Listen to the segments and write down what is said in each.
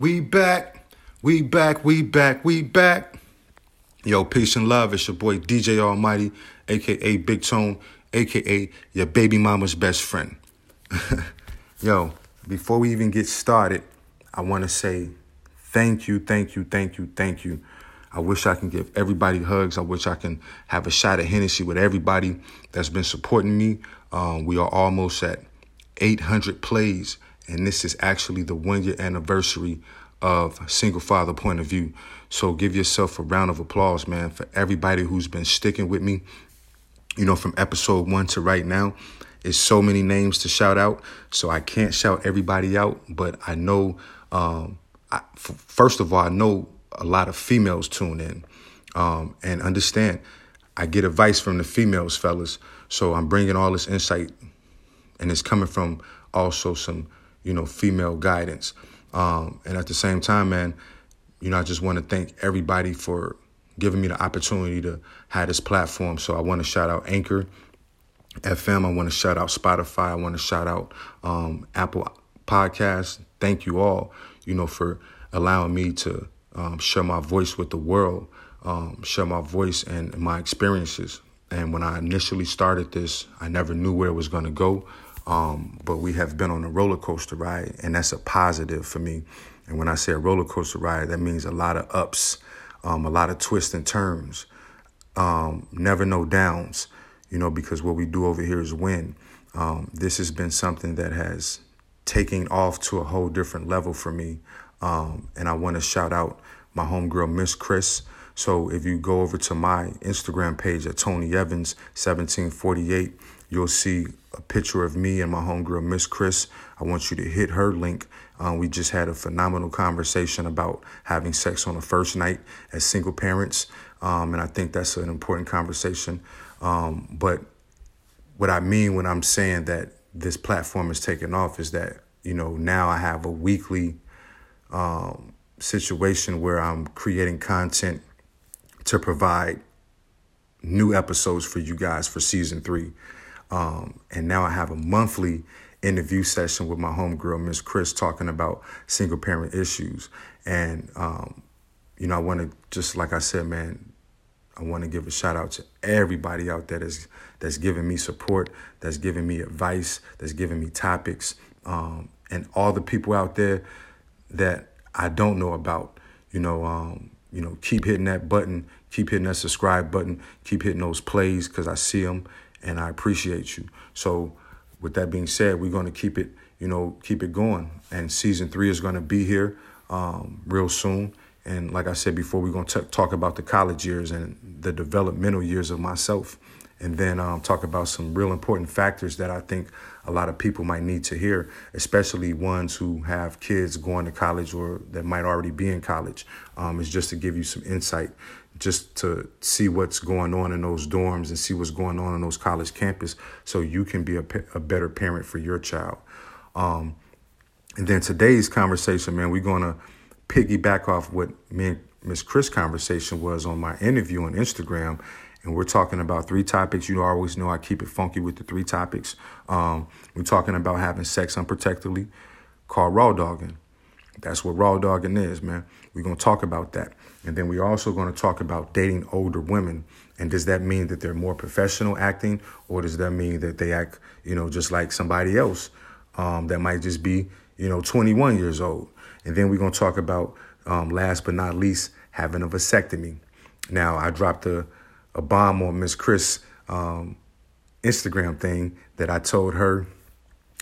We back, we back, we back, we back. Yo, peace and love. It's your boy DJ Almighty, aka Big Tone, aka your baby mama's best friend. Yo, before we even get started, I want to say thank you, thank you, thank you, thank you. I wish I can give everybody hugs. I wish I can have a shot of Hennessy with everybody that's been supporting me. Um, we are almost at 800 plays and this is actually the one year anniversary of Single Father Point of View. So give yourself a round of applause, man, for everybody who's been sticking with me, you know, from episode one to right now. It's so many names to shout out, so I can't shout everybody out, but I know, um, I, f- first of all, I know a lot of females tune in um, and understand. I get advice from the females, fellas. So I'm bringing all this insight, and it's coming from also some you know, female guidance. Um, and at the same time, man, you know, I just want to thank everybody for giving me the opportunity to have this platform. So I want to shout out Anchor FM. I want to shout out Spotify. I want to shout out um, Apple Podcasts. Thank you all, you know, for allowing me to um, share my voice with the world, um, share my voice and my experiences. And when I initially started this, I never knew where it was going to go. Um, but we have been on a roller coaster ride, and that's a positive for me. And when I say a roller coaster ride, that means a lot of ups, um, a lot of twists and turns, um, never no downs, you know, because what we do over here is win. Um, this has been something that has taken off to a whole different level for me. Um, and I want to shout out my homegirl, Miss Chris. So if you go over to my Instagram page at Tony Evans 1748, You'll see a picture of me and my homegirl, Miss Chris. I want you to hit her link. Um, we just had a phenomenal conversation about having sex on the first night as single parents. Um, and I think that's an important conversation. Um, but what I mean when I'm saying that this platform is taking off is that, you know, now I have a weekly um, situation where I'm creating content to provide new episodes for you guys for season three. Um, and now I have a monthly interview session with my homegirl, Miss Chris, talking about single parent issues. And, um, you know, I want to, just like I said, man, I want to give a shout out to everybody out there that's, that's giving me support, that's giving me advice, that's giving me topics, um, and all the people out there that I don't know about, you know, um, you know, keep hitting that button, keep hitting that subscribe button, keep hitting those plays because I see them and I appreciate you. So, with that being said, we're going to keep it, you know, keep it going. And season three is going to be here um, real soon. And like I said before, we're going to talk about the college years and the developmental years of myself. And then um, talk about some real important factors that I think a lot of people might need to hear, especially ones who have kids going to college or that might already be in college. Um, is just to give you some insight just to see what's going on in those dorms and see what's going on in those college campus so you can be a, a better parent for your child. Um, and then today's conversation, man, we're going to piggyback off what me and Miss Chris conversation was on my interview on Instagram. And we're talking about three topics. You always know I keep it funky with the three topics. Um, we're talking about having sex unprotectedly, called raw dogging. That's what raw dogging is, man. We're going to talk about that. And then we're also going to talk about dating older women. And does that mean that they're more professional acting, or does that mean that they act, you know, just like somebody else um, that might just be, you know, 21 years old? And then we're going to talk about, um, last but not least, having a vasectomy. Now, I dropped a, a bomb on Miss Chris um, Instagram thing that I told her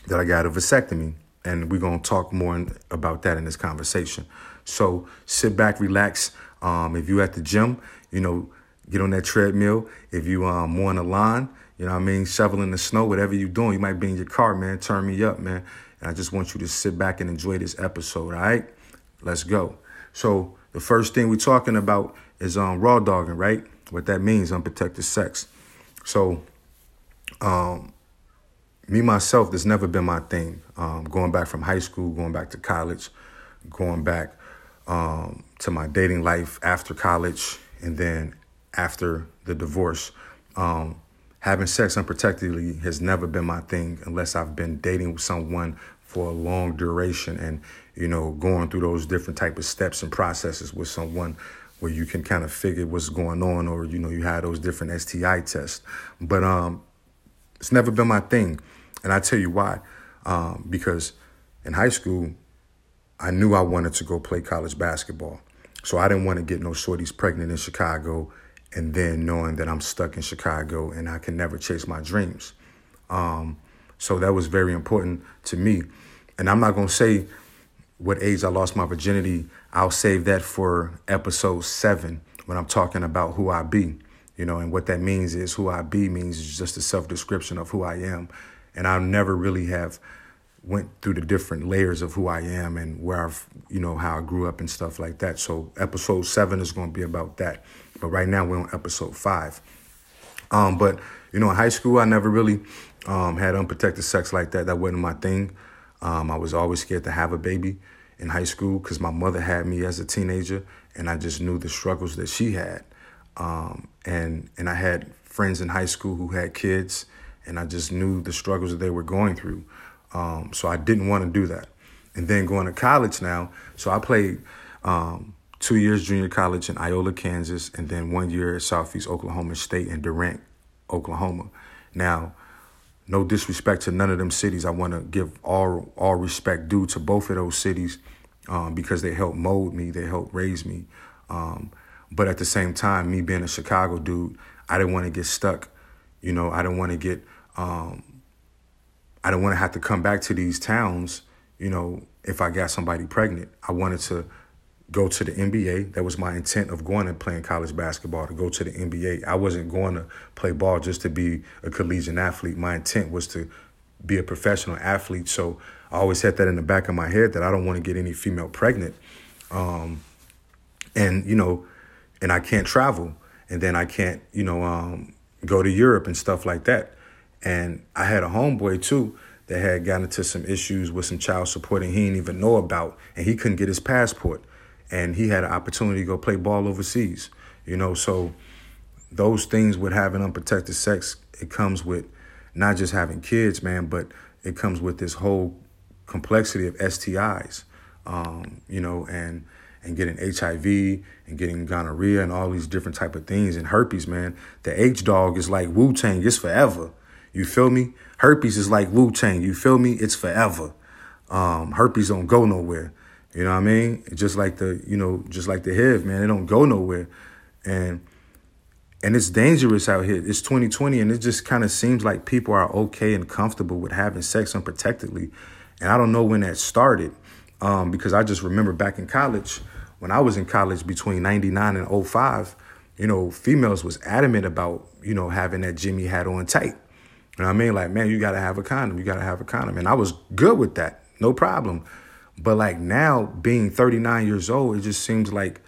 that I got a vasectomy and we're going to talk more in, about that in this conversation. So sit back, relax. Um, if you at the gym, you know, get on that treadmill. If you um on the lawn, you know what I mean, shoveling the snow, whatever you're doing, you might be in your car, man. Turn me up, man. And I just want you to sit back and enjoy this episode, all right? Let's go. So the first thing we're talking about is um raw dogging, right? What that means, unprotected sex. So um me myself, that's never been my thing. Um, going back from high school, going back to college, going back um, to my dating life after college, and then after the divorce. Um, having sex unprotectedly has never been my thing unless I've been dating someone for a long duration and you know going through those different type of steps and processes with someone where you can kind of figure what's going on or you know you had those different STI tests. But um it's never been my thing. And I tell you why. Um, because in high school I knew I wanted to go play college basketball so I didn't want to get no shorties pregnant in Chicago and then knowing that I'm stuck in Chicago and I can never chase my dreams um, so that was very important to me. And I'm not going to say what age I lost my virginity. I'll save that for episode seven when I'm talking about who I be. You know, and what that means is who I be means just a self description of who I am. And I never really have went through the different layers of who I am and where I've, you know, how I grew up and stuff like that. So episode seven is going to be about that. But right now we're on episode five. Um, but you know, in high school, I never really um, had unprotected sex like that. That wasn't my thing. Um, I was always scared to have a baby in high school because my mother had me as a teenager, and I just knew the struggles that she had. Um, and and I had friends in high school who had kids, and I just knew the struggles that they were going through. Um, so I didn't want to do that. And then going to college now, so I played um, two years junior college in Iola, Kansas, and then one year at Southeast Oklahoma State in Durant, Oklahoma. Now, no disrespect to none of them cities. I want to give all all respect due to both of those cities um, because they helped mold me, they helped raise me. Um, but at the same time, me being a Chicago dude, I didn't want to get stuck. You know, I didn't want to get. Um, I didn't want to have to come back to these towns. You know, if I got somebody pregnant, I wanted to go to the NBA. That was my intent of going and playing college basketball to go to the NBA. I wasn't going to play ball just to be a collegiate athlete. My intent was to be a professional athlete. So I always had that in the back of my head that I don't want to get any female pregnant. Um, and you know, and I can't travel, and then I can't, you know, um, go to Europe and stuff like that. And I had a homeboy too that had gotten into some issues with some child support and he didn't even know about, and he couldn't get his passport and he had an opportunity to go play ball overseas. You know, so those things with having unprotected sex, it comes with not just having kids, man, but it comes with this whole complexity of STIs. Um, you know, and and getting HIV and getting gonorrhea and all these different type of things and herpes, man. The H dog is like Wu Tang, it's forever. You feel me? Herpes is like Wu Tang. You feel me? It's forever. Um, herpes don't go nowhere. You know what I mean? Just like the, you know, just like the HIV, man, It don't go nowhere. And and it's dangerous out here. It's 2020 and it just kind of seems like people are okay and comfortable with having sex unprotectedly. And I don't know when that started. Um, because I just remember back in college, when I was in college between 99 and 05, you know, females was adamant about, you know, having that Jimmy hat on tight. You know what I mean? Like, man, you got to have a condom. You got to have a condom. And I was good with that. No problem. But like now, being 39 years old, it just seems like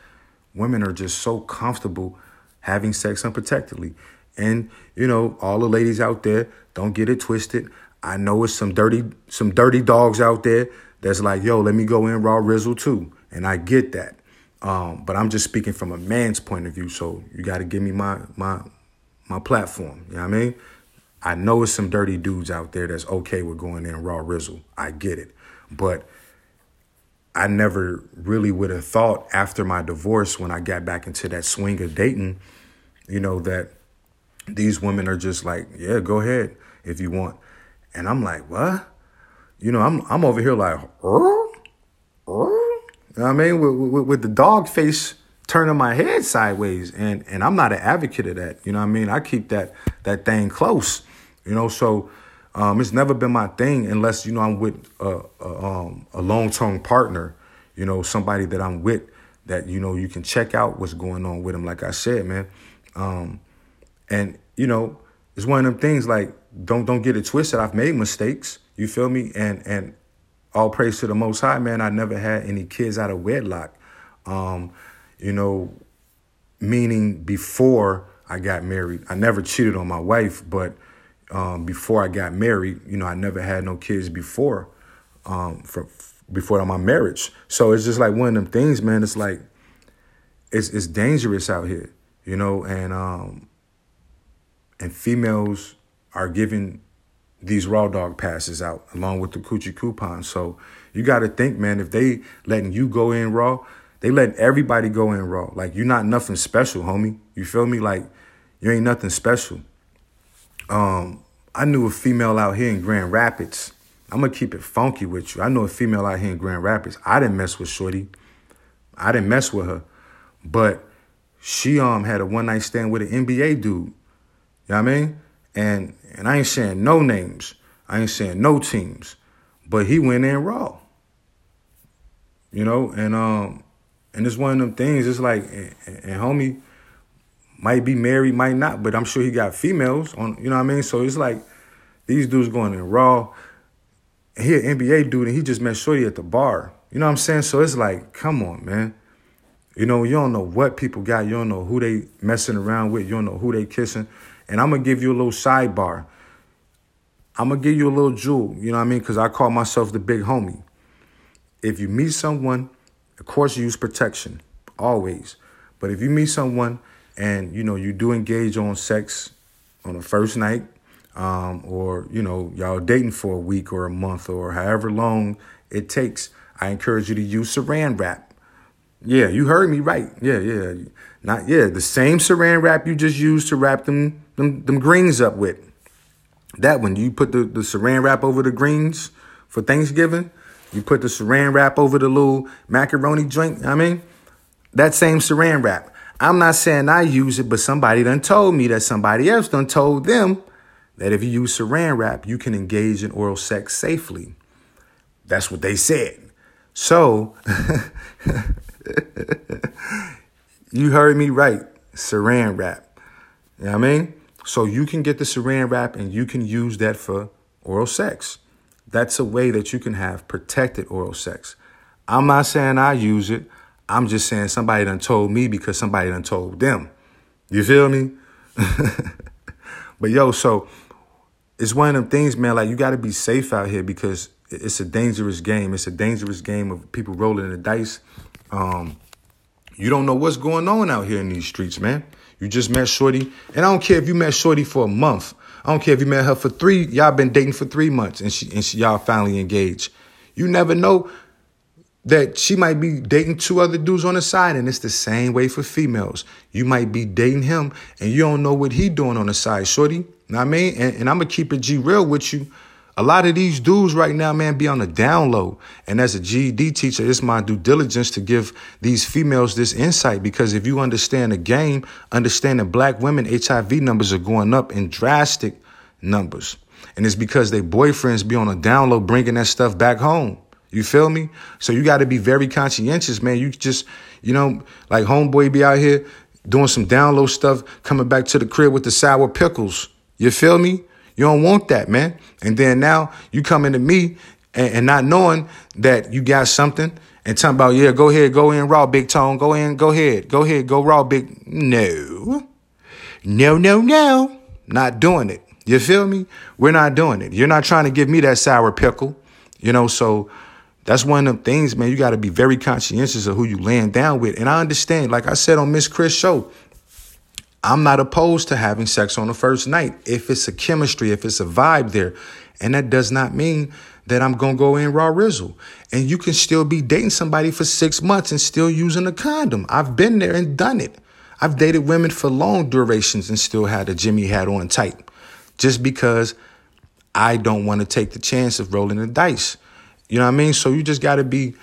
women are just so comfortable having sex unprotectedly. And you know, all the ladies out there, don't get it twisted. I know it's some dirty, some dirty dogs out there that's like, yo, let me go in raw rizzle too. And I get that. Um, but I'm just speaking from a man's point of view. So you got to give me my my my platform. You know what I mean? I know it's some dirty dudes out there that's okay with going in raw rizzle. I get it. But I never really would have thought after my divorce when I got back into that swing of dating, you know, that these women are just like, yeah, go ahead if you want. And I'm like, what? You know, I'm I'm over here like, you know I mean, with, with, with the dog face turning my head sideways, and and I'm not an advocate of that. You know, what I mean, I keep that that thing close. You know, so um, it's never been my thing unless you know I'm with a, a, um, a long term partner, you know, somebody that I'm with that you know you can check out what's going on with them. Like I said, man, um, and you know it's one of them things like don't don't get it twisted. I've made mistakes. You feel me? And and all praise to the Most High, man. I never had any kids out of wedlock. Um, you know, meaning before I got married, I never cheated on my wife, but um, before I got married. You know, I never had no kids before, um, from before my marriage. So it's just like one of them things, man. It's like it's it's dangerous out here, you know, and um, and females are giving these raw dog passes out along with the coochie coupons. So you got to think, man, if they letting you go in raw, they letting everybody go in raw. Like you're not nothing special, homie. You feel me? Like you ain't nothing special. Um, I knew a female out here in Grand Rapids. I'm gonna keep it funky with you. I know a female out here in Grand Rapids. I didn't mess with Shorty. I didn't mess with her, but she um had a one night stand with an NBA dude. You know what I mean? And and I ain't saying no names. I ain't saying no teams, but he went in raw. You know, and um, and it's one of them things. It's like, and, and homie might be married, might not, but I'm sure he got females on. You know what I mean? So it's like these dudes going in raw. He an NBA dude, and he just met Shorty at the bar. You know what I'm saying? So it's like, come on, man. You know, you don't know what people got. You don't know who they messing around with. You don't know who they kissing. And I'm gonna give you a little sidebar. I'm gonna give you a little jewel. You know what I mean? Because I call myself the big homie. If you meet someone, of course, you use protection always. But if you meet someone and you know you do engage on sex on the first night, um, or you know y'all dating for a week or a month or however long it takes, I encourage you to use Saran wrap. Yeah, you heard me right. Yeah, yeah, not yeah. The same Saran wrap you just used to wrap them them, them greens up with. That one, you put the, the Saran wrap over the greens for Thanksgiving. You put the Saran wrap over the little macaroni drink. I mean, that same Saran wrap. I'm not saying I use it, but somebody done told me that somebody else done told them that if you use Saran wrap, you can engage in oral sex safely. That's what they said. So, you heard me right. Saran wrap. You know what I mean? So you can get the saran wrap and you can use that for oral sex. That's a way that you can have protected oral sex. I'm not saying I use it. I'm just saying somebody done told me because somebody done told them. You feel me? but yo, so it's one of them things, man. Like you got to be safe out here because it's a dangerous game. It's a dangerous game of people rolling the dice. Um, you don't know what's going on out here in these streets, man. You just met Shorty, and I don't care if you met Shorty for a month. I don't care if you met her for three. Y'all been dating for three months, and she and she, y'all finally engaged. You never know that she might be dating two other dudes on the side, and it's the same way for females. You might be dating him, and you don't know what he doing on the side, Shorty. Know I mean? And, and I'm gonna keep it G real with you. A lot of these dudes right now, man, be on the down low. And as a GED teacher, it's my due diligence to give these females this insight because if you understand the game, understand that black women HIV numbers are going up in drastic numbers. And it's because their boyfriends be on a down low bringing that stuff back home. You feel me? So you got to be very conscientious, man. You just, you know, like homeboy be out here doing some download stuff, coming back to the crib with the sour pickles. You feel me? You don't want that, man. And then now you coming to me and, and not knowing that you got something and talking about, yeah, go ahead, go in raw, big tone, go in, go ahead, go ahead, go raw, big. No, no, no, no, not doing it. You feel me? We're not doing it. You're not trying to give me that sour pickle, you know, so that's one of them things, man. You got to be very conscientious of who you laying down with. And I understand, like I said on Miss Chris' show, I'm not opposed to having sex on the first night if it's a chemistry, if it's a vibe there. And that does not mean that I'm going to go in raw rizzle. And you can still be dating somebody for six months and still using a condom. I've been there and done it. I've dated women for long durations and still had a Jimmy hat on tight just because I don't want to take the chance of rolling the dice. You know what I mean? So you just got to be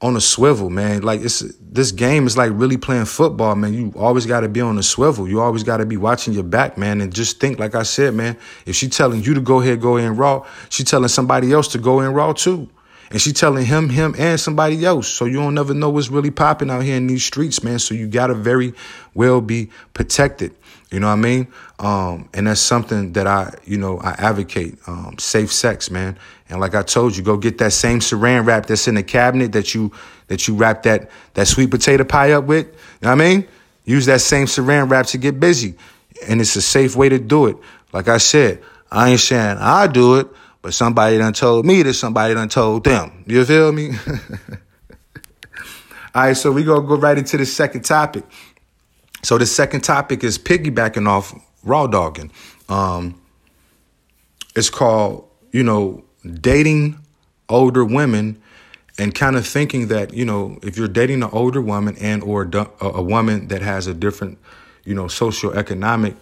on a swivel, man. Like it's this game is like really playing football, man. You always got to be on a swivel. You always got to be watching your back, man, and just think. Like I said, man, if she telling you to go ahead, go in raw, she telling somebody else to go in raw too. And she telling him, him, and somebody else. So you don't never know what's really popping out here in these streets, man. So you gotta very well be protected. You know what I mean? Um, and that's something that I, you know, I advocate. Um, safe sex, man. And like I told you, go get that same saran wrap that's in the cabinet that you that you wrap that that sweet potato pie up with. You know what I mean? Use that same saran wrap to get busy. And it's a safe way to do it. Like I said, I ain't saying I do it, but somebody done told me that somebody done told them. You feel me? All right, so we gonna go right into the second topic. So the second topic is piggybacking off raw dogging. Um, it's called, you know, dating older women and kind of thinking that, you know, if you're dating an older woman and or a woman that has a different, you know, socioeconomic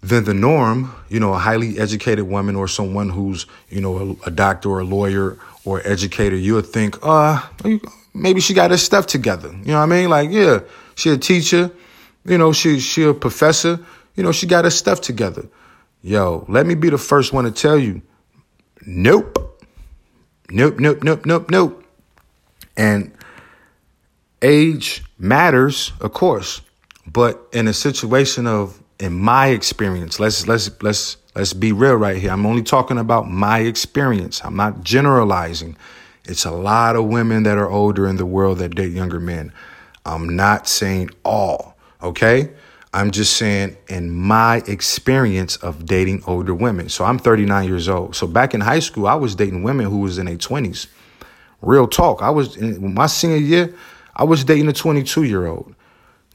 than the norm, you know, a highly educated woman or someone who's, you know, a, a doctor or a lawyer or educator, you would think, uh, maybe she got her stuff together. You know what I mean? Like, yeah, she a teacher, you know, she she a professor, you know, she got her stuff together. Yo, let me be the first one to tell you, nope. Nope, nope, nope, nope, nope. And age matters, of course, but in a situation of in my experience, let's let's let's let's be real right here. I'm only talking about my experience. I'm not generalizing. It's a lot of women that are older in the world that date younger men. I'm not saying all, okay? I'm just saying in my experience of dating older women. So I'm 39 years old. So back in high school, I was dating women who was in their 20s. Real talk. I was in my senior year, I was dating a 22 year old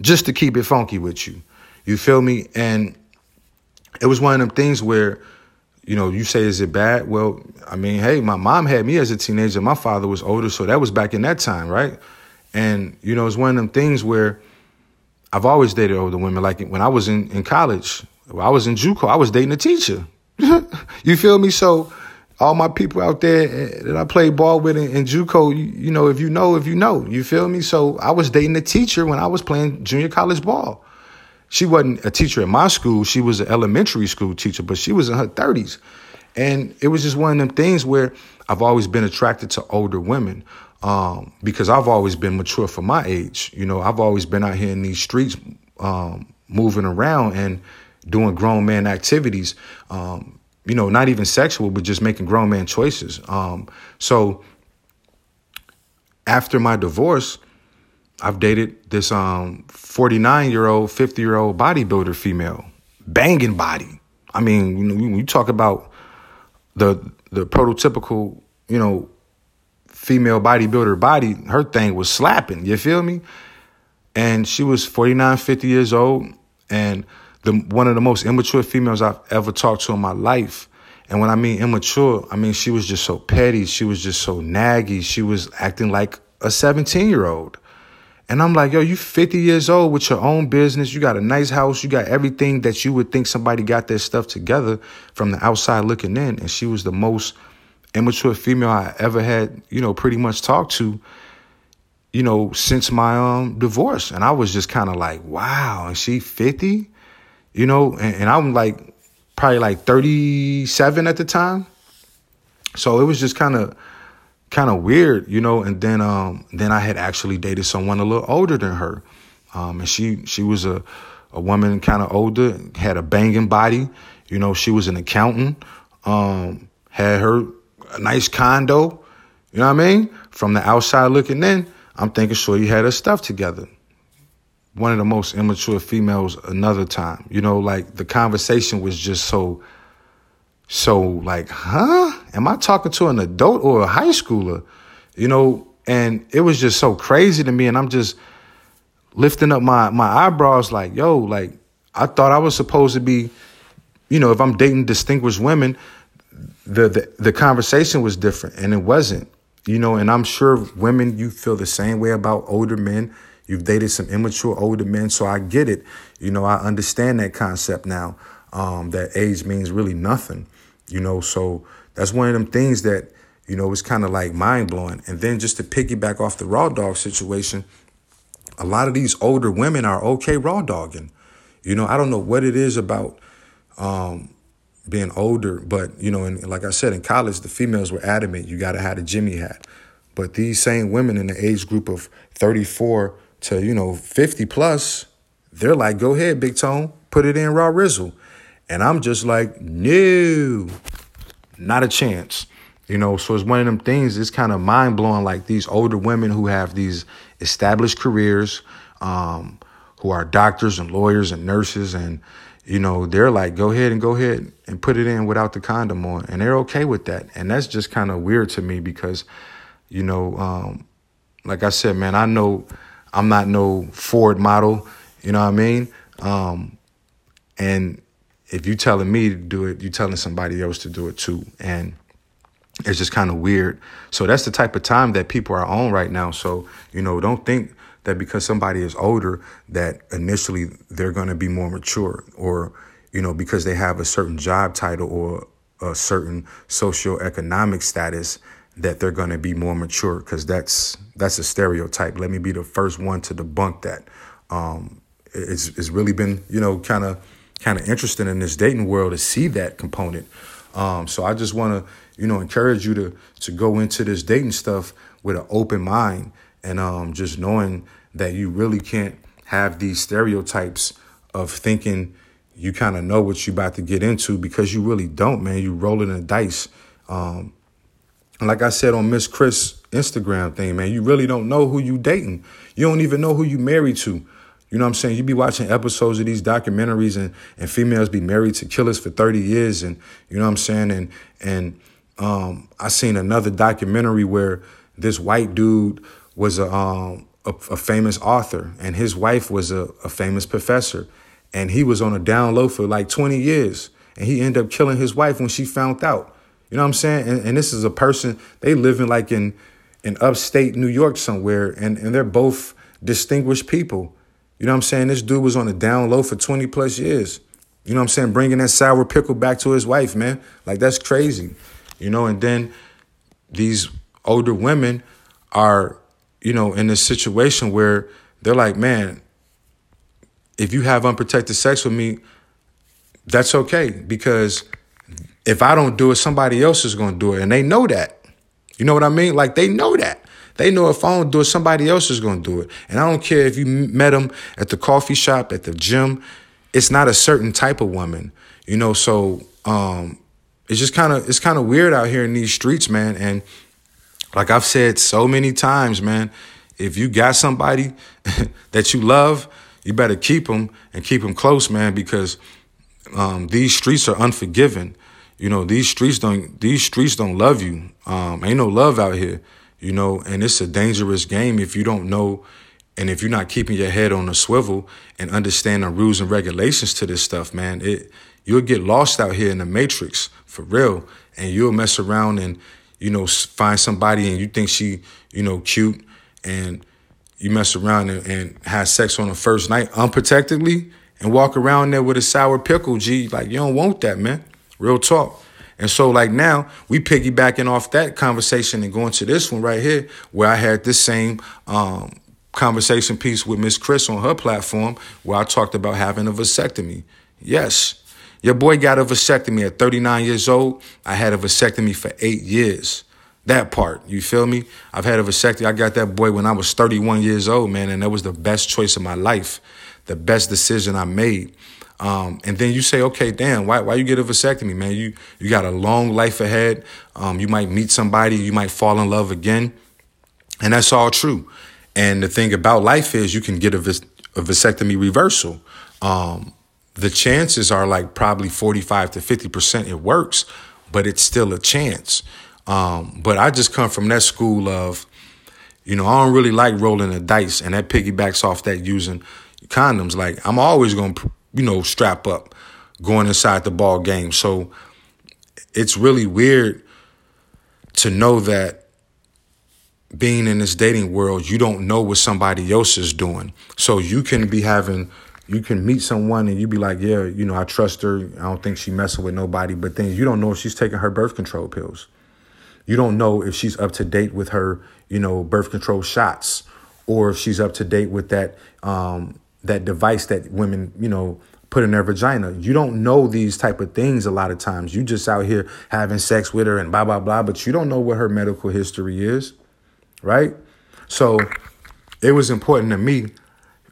just to keep it funky with you. You feel me? And it was one of them things where, you know, you say, is it bad? Well, I mean, hey, my mom had me as a teenager. My father was older, so that was back in that time, right? And, you know, it's one of them things where I've always dated older women. Like when I was in, in college, I was in JUCO, I was dating a teacher. you feel me? So all my people out there eh, that I played ball with in, in JUCO, you, you know, if you know, if you know, you feel me? So I was dating a teacher when I was playing junior college ball. She wasn't a teacher at my school. She was an elementary school teacher, but she was in her 30s. And it was just one of them things where I've always been attracted to older women um, because I've always been mature for my age. You know, I've always been out here in these streets um, moving around and doing grown man activities. Um, you know, not even sexual, but just making grown man choices. Um, so after my divorce, I've dated this um 49 year old, 50 year old bodybuilder female, banging body. I mean, you know, when you talk about the the prototypical, you know, female bodybuilder body, her thing was slapping. You feel me? And she was 49, 50 years old, and the one of the most immature females I've ever talked to in my life. And when I mean immature, I mean she was just so petty. She was just so naggy. She was acting like a 17 year old. And I'm like, yo, you 50 years old with your own business. You got a nice house. You got everything that you would think somebody got their stuff together from the outside looking in. And she was the most immature female I ever had, you know, pretty much talked to, you know, since my um divorce. And I was just kind of like, wow, and she 50? You know, and, and I'm like probably like 37 at the time. So it was just kind of kind of weird, you know. And then um, then I had actually dated someone a little older than her, um, and she she was a a woman kind of older, had a banging body, you know. She was an accountant, um, had her a nice condo, you know what I mean. From the outside looking in, I'm thinking sure you had her stuff together. One of the most immature females another time, you know, like the conversation was just so so like, huh? Am I talking to an adult or a high schooler? You know, and it was just so crazy to me. And I'm just lifting up my my eyebrows, like, yo, like I thought I was supposed to be, you know, if I'm dating distinguished women, the the, the conversation was different, and it wasn't. You know, and I'm sure women, you feel the same way about older men. You've dated some immature older men, so I get it. You know, I understand that concept now. Um, that age means really nothing you know, so that's one of them things that, you know, was kind of like mind blowing. And then just to piggyback off the raw dog situation, a lot of these older women are okay raw dogging. You know, I don't know what it is about um, being older, but you know, and like I said, in college, the females were adamant you got to have a Jimmy hat. But these same women in the age group of 34 to, you know, 50 plus, they're like, go ahead, Big Tone, put it in raw rizzle. And I'm just like, no, not a chance. You know, so it's one of them things, it's kind of mind blowing. Like these older women who have these established careers, um, who are doctors and lawyers and nurses, and, you know, they're like, go ahead and go ahead and put it in without the condom on. And they're okay with that. And that's just kind of weird to me because, you know, um, like I said, man, I know I'm not no Ford model, you know what I mean? Um, and if you're telling me to do it, you're telling somebody else to do it too. And it's just kind of weird. So that's the type of time that people are on right now. So, you know, don't think that because somebody is older that initially they're going to be more mature or, you know, because they have a certain job title or a certain socioeconomic status that they're going to be more mature because that's that's a stereotype. Let me be the first one to debunk that. Um, it's it's really been you know kind of kind of interesting in this dating world to see that component. Um, so I just want to you know encourage you to to go into this dating stuff with an open mind and um, just knowing that you really can't have these stereotypes of thinking you kind of know what you're about to get into because you really don't, man. You're rolling the dice. Um, like I said on Miss Chris Instagram thing, man, you really don't know who you dating. You don't even know who you married to. You know what I'm saying? You be watching episodes of these documentaries and, and females be married to killers for 30 years and you know what I'm saying? And and um, I seen another documentary where this white dude was a um, a, a, famous author and his wife was a, a famous professor and he was on a down low for like 20 years and he ended up killing his wife when she found out. You know what I'm saying? And, and this is a person they live in like in in upstate New York somewhere, and and they're both distinguished people. You know what I'm saying? This dude was on the down low for 20 plus years. You know what I'm saying? Bringing that sour pickle back to his wife, man. Like that's crazy. You know, and then these older women are, you know, in this situation where they're like, man, if you have unprotected sex with me, that's okay because if I don't do it, somebody else is going to do it. And they know that. You know what I mean? Like they know that. They know if I don't do it, somebody else is going to do it. And I don't care if you met them at the coffee shop, at the gym. It's not a certain type of woman, you know. So um, it's just kind of it's kind of weird out here in these streets, man. And like I've said so many times, man, if you got somebody that you love, you better keep them and keep them close, man, because um, these streets are unforgiving. You know, these streets don't these streets don't love you. Um, ain't no love out here, you know, and it's a dangerous game if you don't know and if you're not keeping your head on a swivel and understanding rules and regulations to this stuff, man, it you'll get lost out here in the matrix for real. And you'll mess around and, you know, find somebody and you think she, you know, cute and you mess around and, and have sex on the first night unprotectedly and walk around there with a sour pickle, G. Like, you don't want that, man. Real talk. And so, like now, we piggybacking off that conversation and going to this one right here, where I had this same um, conversation piece with Miss Chris on her platform, where I talked about having a vasectomy. Yes, your boy got a vasectomy at 39 years old. I had a vasectomy for eight years. That part, you feel me? I've had a vasectomy. I got that boy when I was 31 years old, man, and that was the best choice of my life, the best decision I made. Um, and then you say, okay, damn, why why you get a vasectomy, man? You you got a long life ahead. Um, you might meet somebody, you might fall in love again, and that's all true. And the thing about life is, you can get a, vas- a vasectomy reversal. Um, the chances are like probably forty five to fifty percent it works, but it's still a chance. Um, but I just come from that school of, you know, I don't really like rolling the dice, and that piggybacks off that using condoms. Like I'm always gonna you know, strap up going inside the ball game. So it's really weird to know that being in this dating world, you don't know what somebody else is doing. So you can be having you can meet someone and you be like, yeah, you know, I trust her. I don't think she messing with nobody. But then you don't know if she's taking her birth control pills. You don't know if she's up to date with her, you know, birth control shots, or if she's up to date with that um, that device that women, you know, put in their vagina. You don't know these type of things a lot of times. You just out here having sex with her and blah blah blah, but you don't know what her medical history is, right? So it was important to me,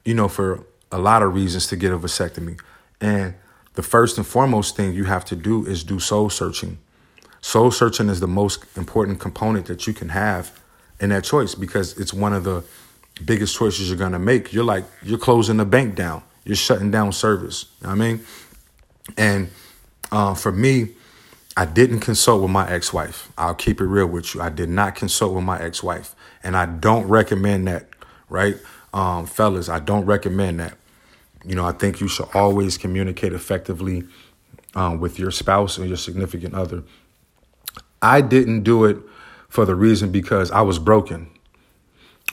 you know, for a lot of reasons to get a vasectomy. And the first and foremost thing you have to do is do soul searching. Soul searching is the most important component that you can have in that choice because it's one of the biggest choices you're gonna make. You're like you're closing the bank down. You're shutting down service. You know I mean, and uh, for me, I didn't consult with my ex-wife. I'll keep it real with you. I did not consult with my ex-wife, and I don't recommend that. Right, um, fellas, I don't recommend that. You know, I think you should always communicate effectively um, with your spouse or your significant other. I didn't do it for the reason because I was broken.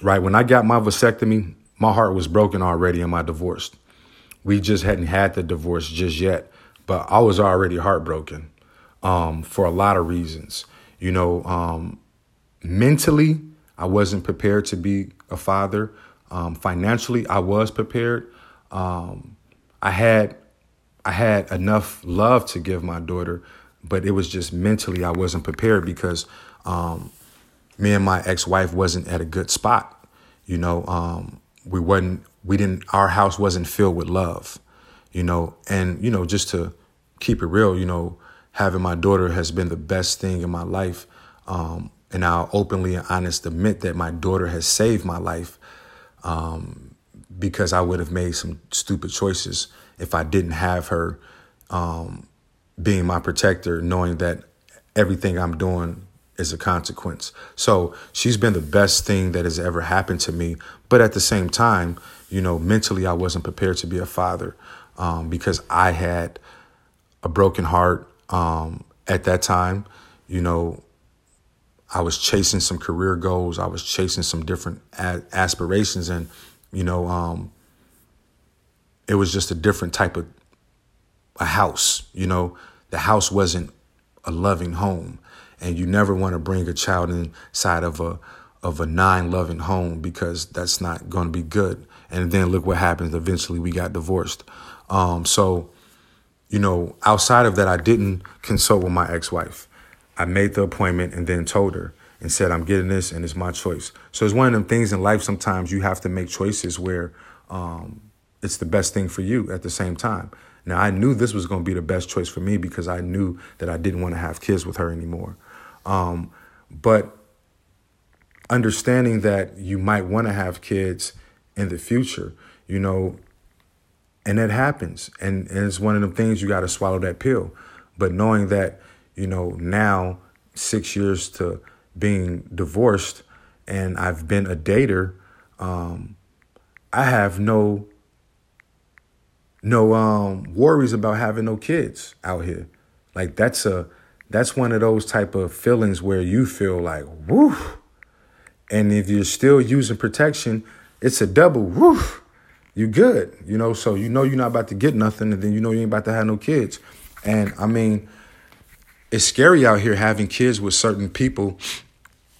Right when I got my vasectomy, my heart was broken already in my divorce. We just hadn't had the divorce just yet, but I was already heartbroken um, for a lot of reasons. You know, um, mentally, I wasn't prepared to be a father. Um, financially, I was prepared. Um, I had I had enough love to give my daughter, but it was just mentally I wasn't prepared because um, me and my ex-wife wasn't at a good spot. You know, um, we wasn't we didn't our house wasn't filled with love. You know, and you know just to keep it real, you know, having my daughter has been the best thing in my life. Um, and I'll openly and honest admit that my daughter has saved my life um, because I would have made some stupid choices if I didn't have her um, being my protector, knowing that everything I'm doing is a consequence. So she's been the best thing that has ever happened to me. But at the same time, you know, mentally, I wasn't prepared to be a father um, because I had a broken heart um, at that time. You know, I was chasing some career goals. I was chasing some different aspirations, and you know, um, it was just a different type of a house. You know, the house wasn't a loving home, and you never want to bring a child inside of a of a nine loving home because that's not going to be good. And then look what happens. Eventually, we got divorced. Um, so, you know, outside of that, I didn't consult with my ex wife. I made the appointment and then told her and said, I'm getting this and it's my choice. So it's one of them things in life sometimes you have to make choices where um, it's the best thing for you at the same time. Now, I knew this was going to be the best choice for me because I knew that I didn't want to have kids with her anymore. Um, but understanding that you might want to have kids in the future, you know, and that happens. And, and it's one of the things you got to swallow that pill. But knowing that you know, now six years to being divorced and I've been a dater, um, I have no no um, worries about having no kids out here. Like that's a that's one of those type of feelings where you feel like woo. And if you're still using protection, it's a double woo. You good, you know. So you know you're not about to get nothing, and then you know you ain't about to have no kids. And I mean, it's scary out here having kids with certain people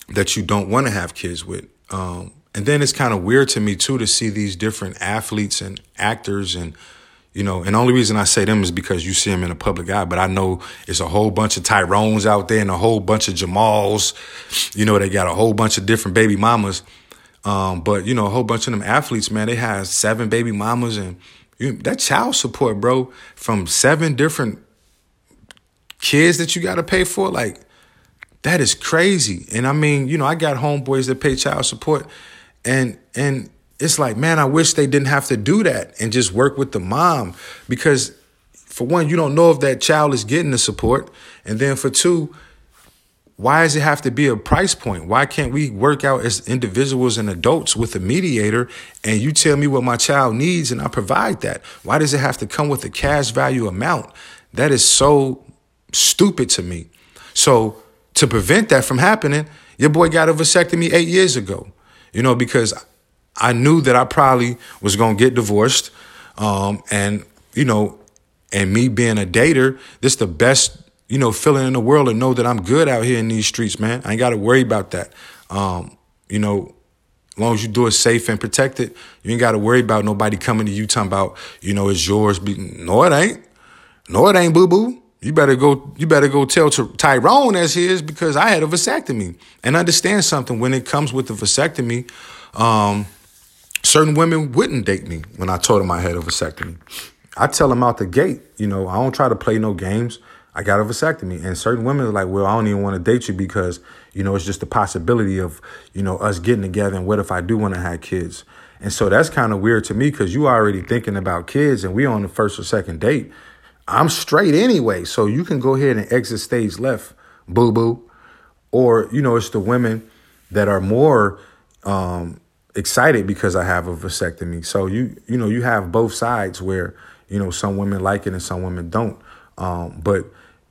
that you don't want to have kids with. Um, and then it's kind of weird to me too to see these different athletes and actors and you know, and the only reason I say them is because you see them in a public eye. But I know it's a whole bunch of Tyrones out there and a whole bunch of Jamals. You know, they got a whole bunch of different baby mamas. Um, but you know, a whole bunch of them athletes, man, they have seven baby mamas and you, that child support, bro, from seven different kids that you got to pay for, like that is crazy. And I mean, you know, I got homeboys that pay child support, and and it's like, man, I wish they didn't have to do that and just work with the mom because, for one, you don't know if that child is getting the support, and then for two, why does it have to be a price point? Why can't we work out as individuals and adults with a mediator and you tell me what my child needs and I provide that? Why does it have to come with a cash value amount? That is so stupid to me. So to prevent that from happening, your boy got a vasectomy eight years ago. You know, because I knew that I probably was gonna get divorced, um, and you know, and me being a dater, this the best you know feeling in the world to know that I'm good out here in these streets, man. I ain't got to worry about that. Um, you know, as long as you do it safe and protected, you ain't got to worry about nobody coming to you talking about, you know, it's yours. No, it ain't. No, it ain't, boo boo. You better go. You better go tell Tyrone as his because I had a vasectomy. And understand something when it comes with the vasectomy, um, certain women wouldn't date me when I told them I had a vasectomy. I tell them out the gate. You know, I don't try to play no games. I got a vasectomy, and certain women are like, "Well, I don't even want to date you because you know it's just the possibility of you know us getting together. And what if I do want to have kids?" And so that's kind of weird to me because you already thinking about kids, and we on the first or second date. I'm straight anyway. So you can go ahead and exit stage left, boo boo. Or, you know, it's the women that are more um, excited because I have a vasectomy. So you, you know, you have both sides where, you know, some women like it and some women don't. Um, but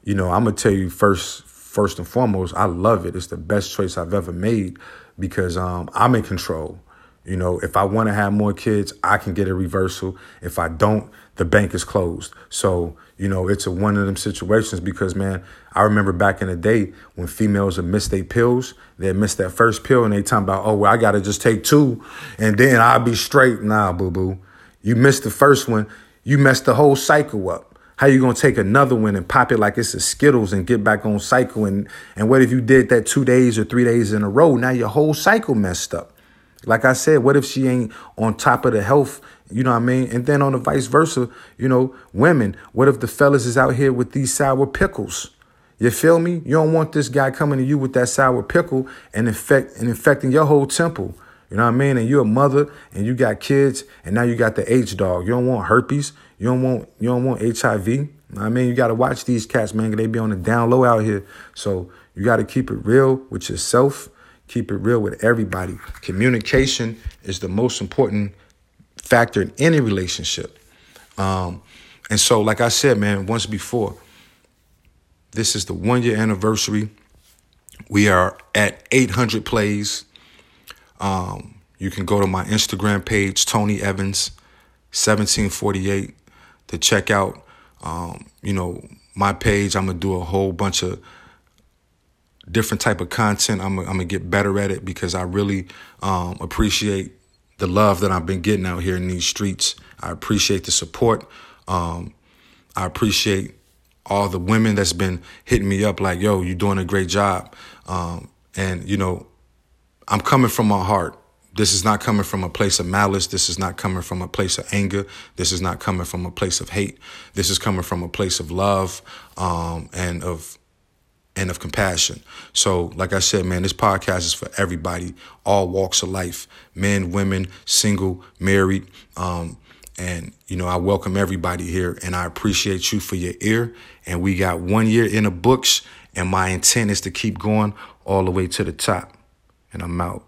you know, I'm gonna tell you first, first and foremost, I love it. It's the best choice I've ever made because um, I'm in control. You know, if I want to have more kids, I can get a reversal. If I don't, the bank is closed. So, you know, it's a one of them situations because, man, I remember back in the day when females would miss their pills, they'd miss that first pill and they talking about, oh, well, I got to just take two and then I'll be straight. Nah, boo boo. You missed the first one, you messed the whole cycle up. How you gonna take another one and pop it like it's a Skittles and get back on cycle? And and what if you did that two days or three days in a row? Now your whole cycle messed up. Like I said, what if she ain't on top of the health? You know what I mean? And then on the vice versa, you know, women, what if the fellas is out here with these sour pickles? You feel me? You don't want this guy coming to you with that sour pickle and infect and infecting your whole temple. You know what I mean? And you're a mother and you got kids and now you got the H dog. You don't want herpes. You don't want you don't want HIV. I mean, you got to watch these cats, man. They be on the down low out here. So you got to keep it real with yourself Keep it real with everybody. Communication is the most important factor in any relationship. Um, and so, like I said, man, once before, this is the one year anniversary. We are at 800 plays. Um, you can go to my Instagram page, Tony Evans, 1748, to check out, um, you know, my page. I'm gonna do a whole bunch of different type of content. I'm, I'm gonna get better at it because I really um, appreciate the love that I've been getting out here in these streets. I appreciate the support. Um, I appreciate all the women that's been hitting me up like, "Yo, you're doing a great job," um, and you know, I'm coming from my heart. This is not coming from a place of malice. This is not coming from a place of anger. This is not coming from a place of hate. This is coming from a place of love um, and of and of compassion. So, like I said, man, this podcast is for everybody, all walks of life men, women, single, married. Um, and, you know, I welcome everybody here and I appreciate you for your ear. And we got one year in the books, and my intent is to keep going all the way to the top. And I'm out.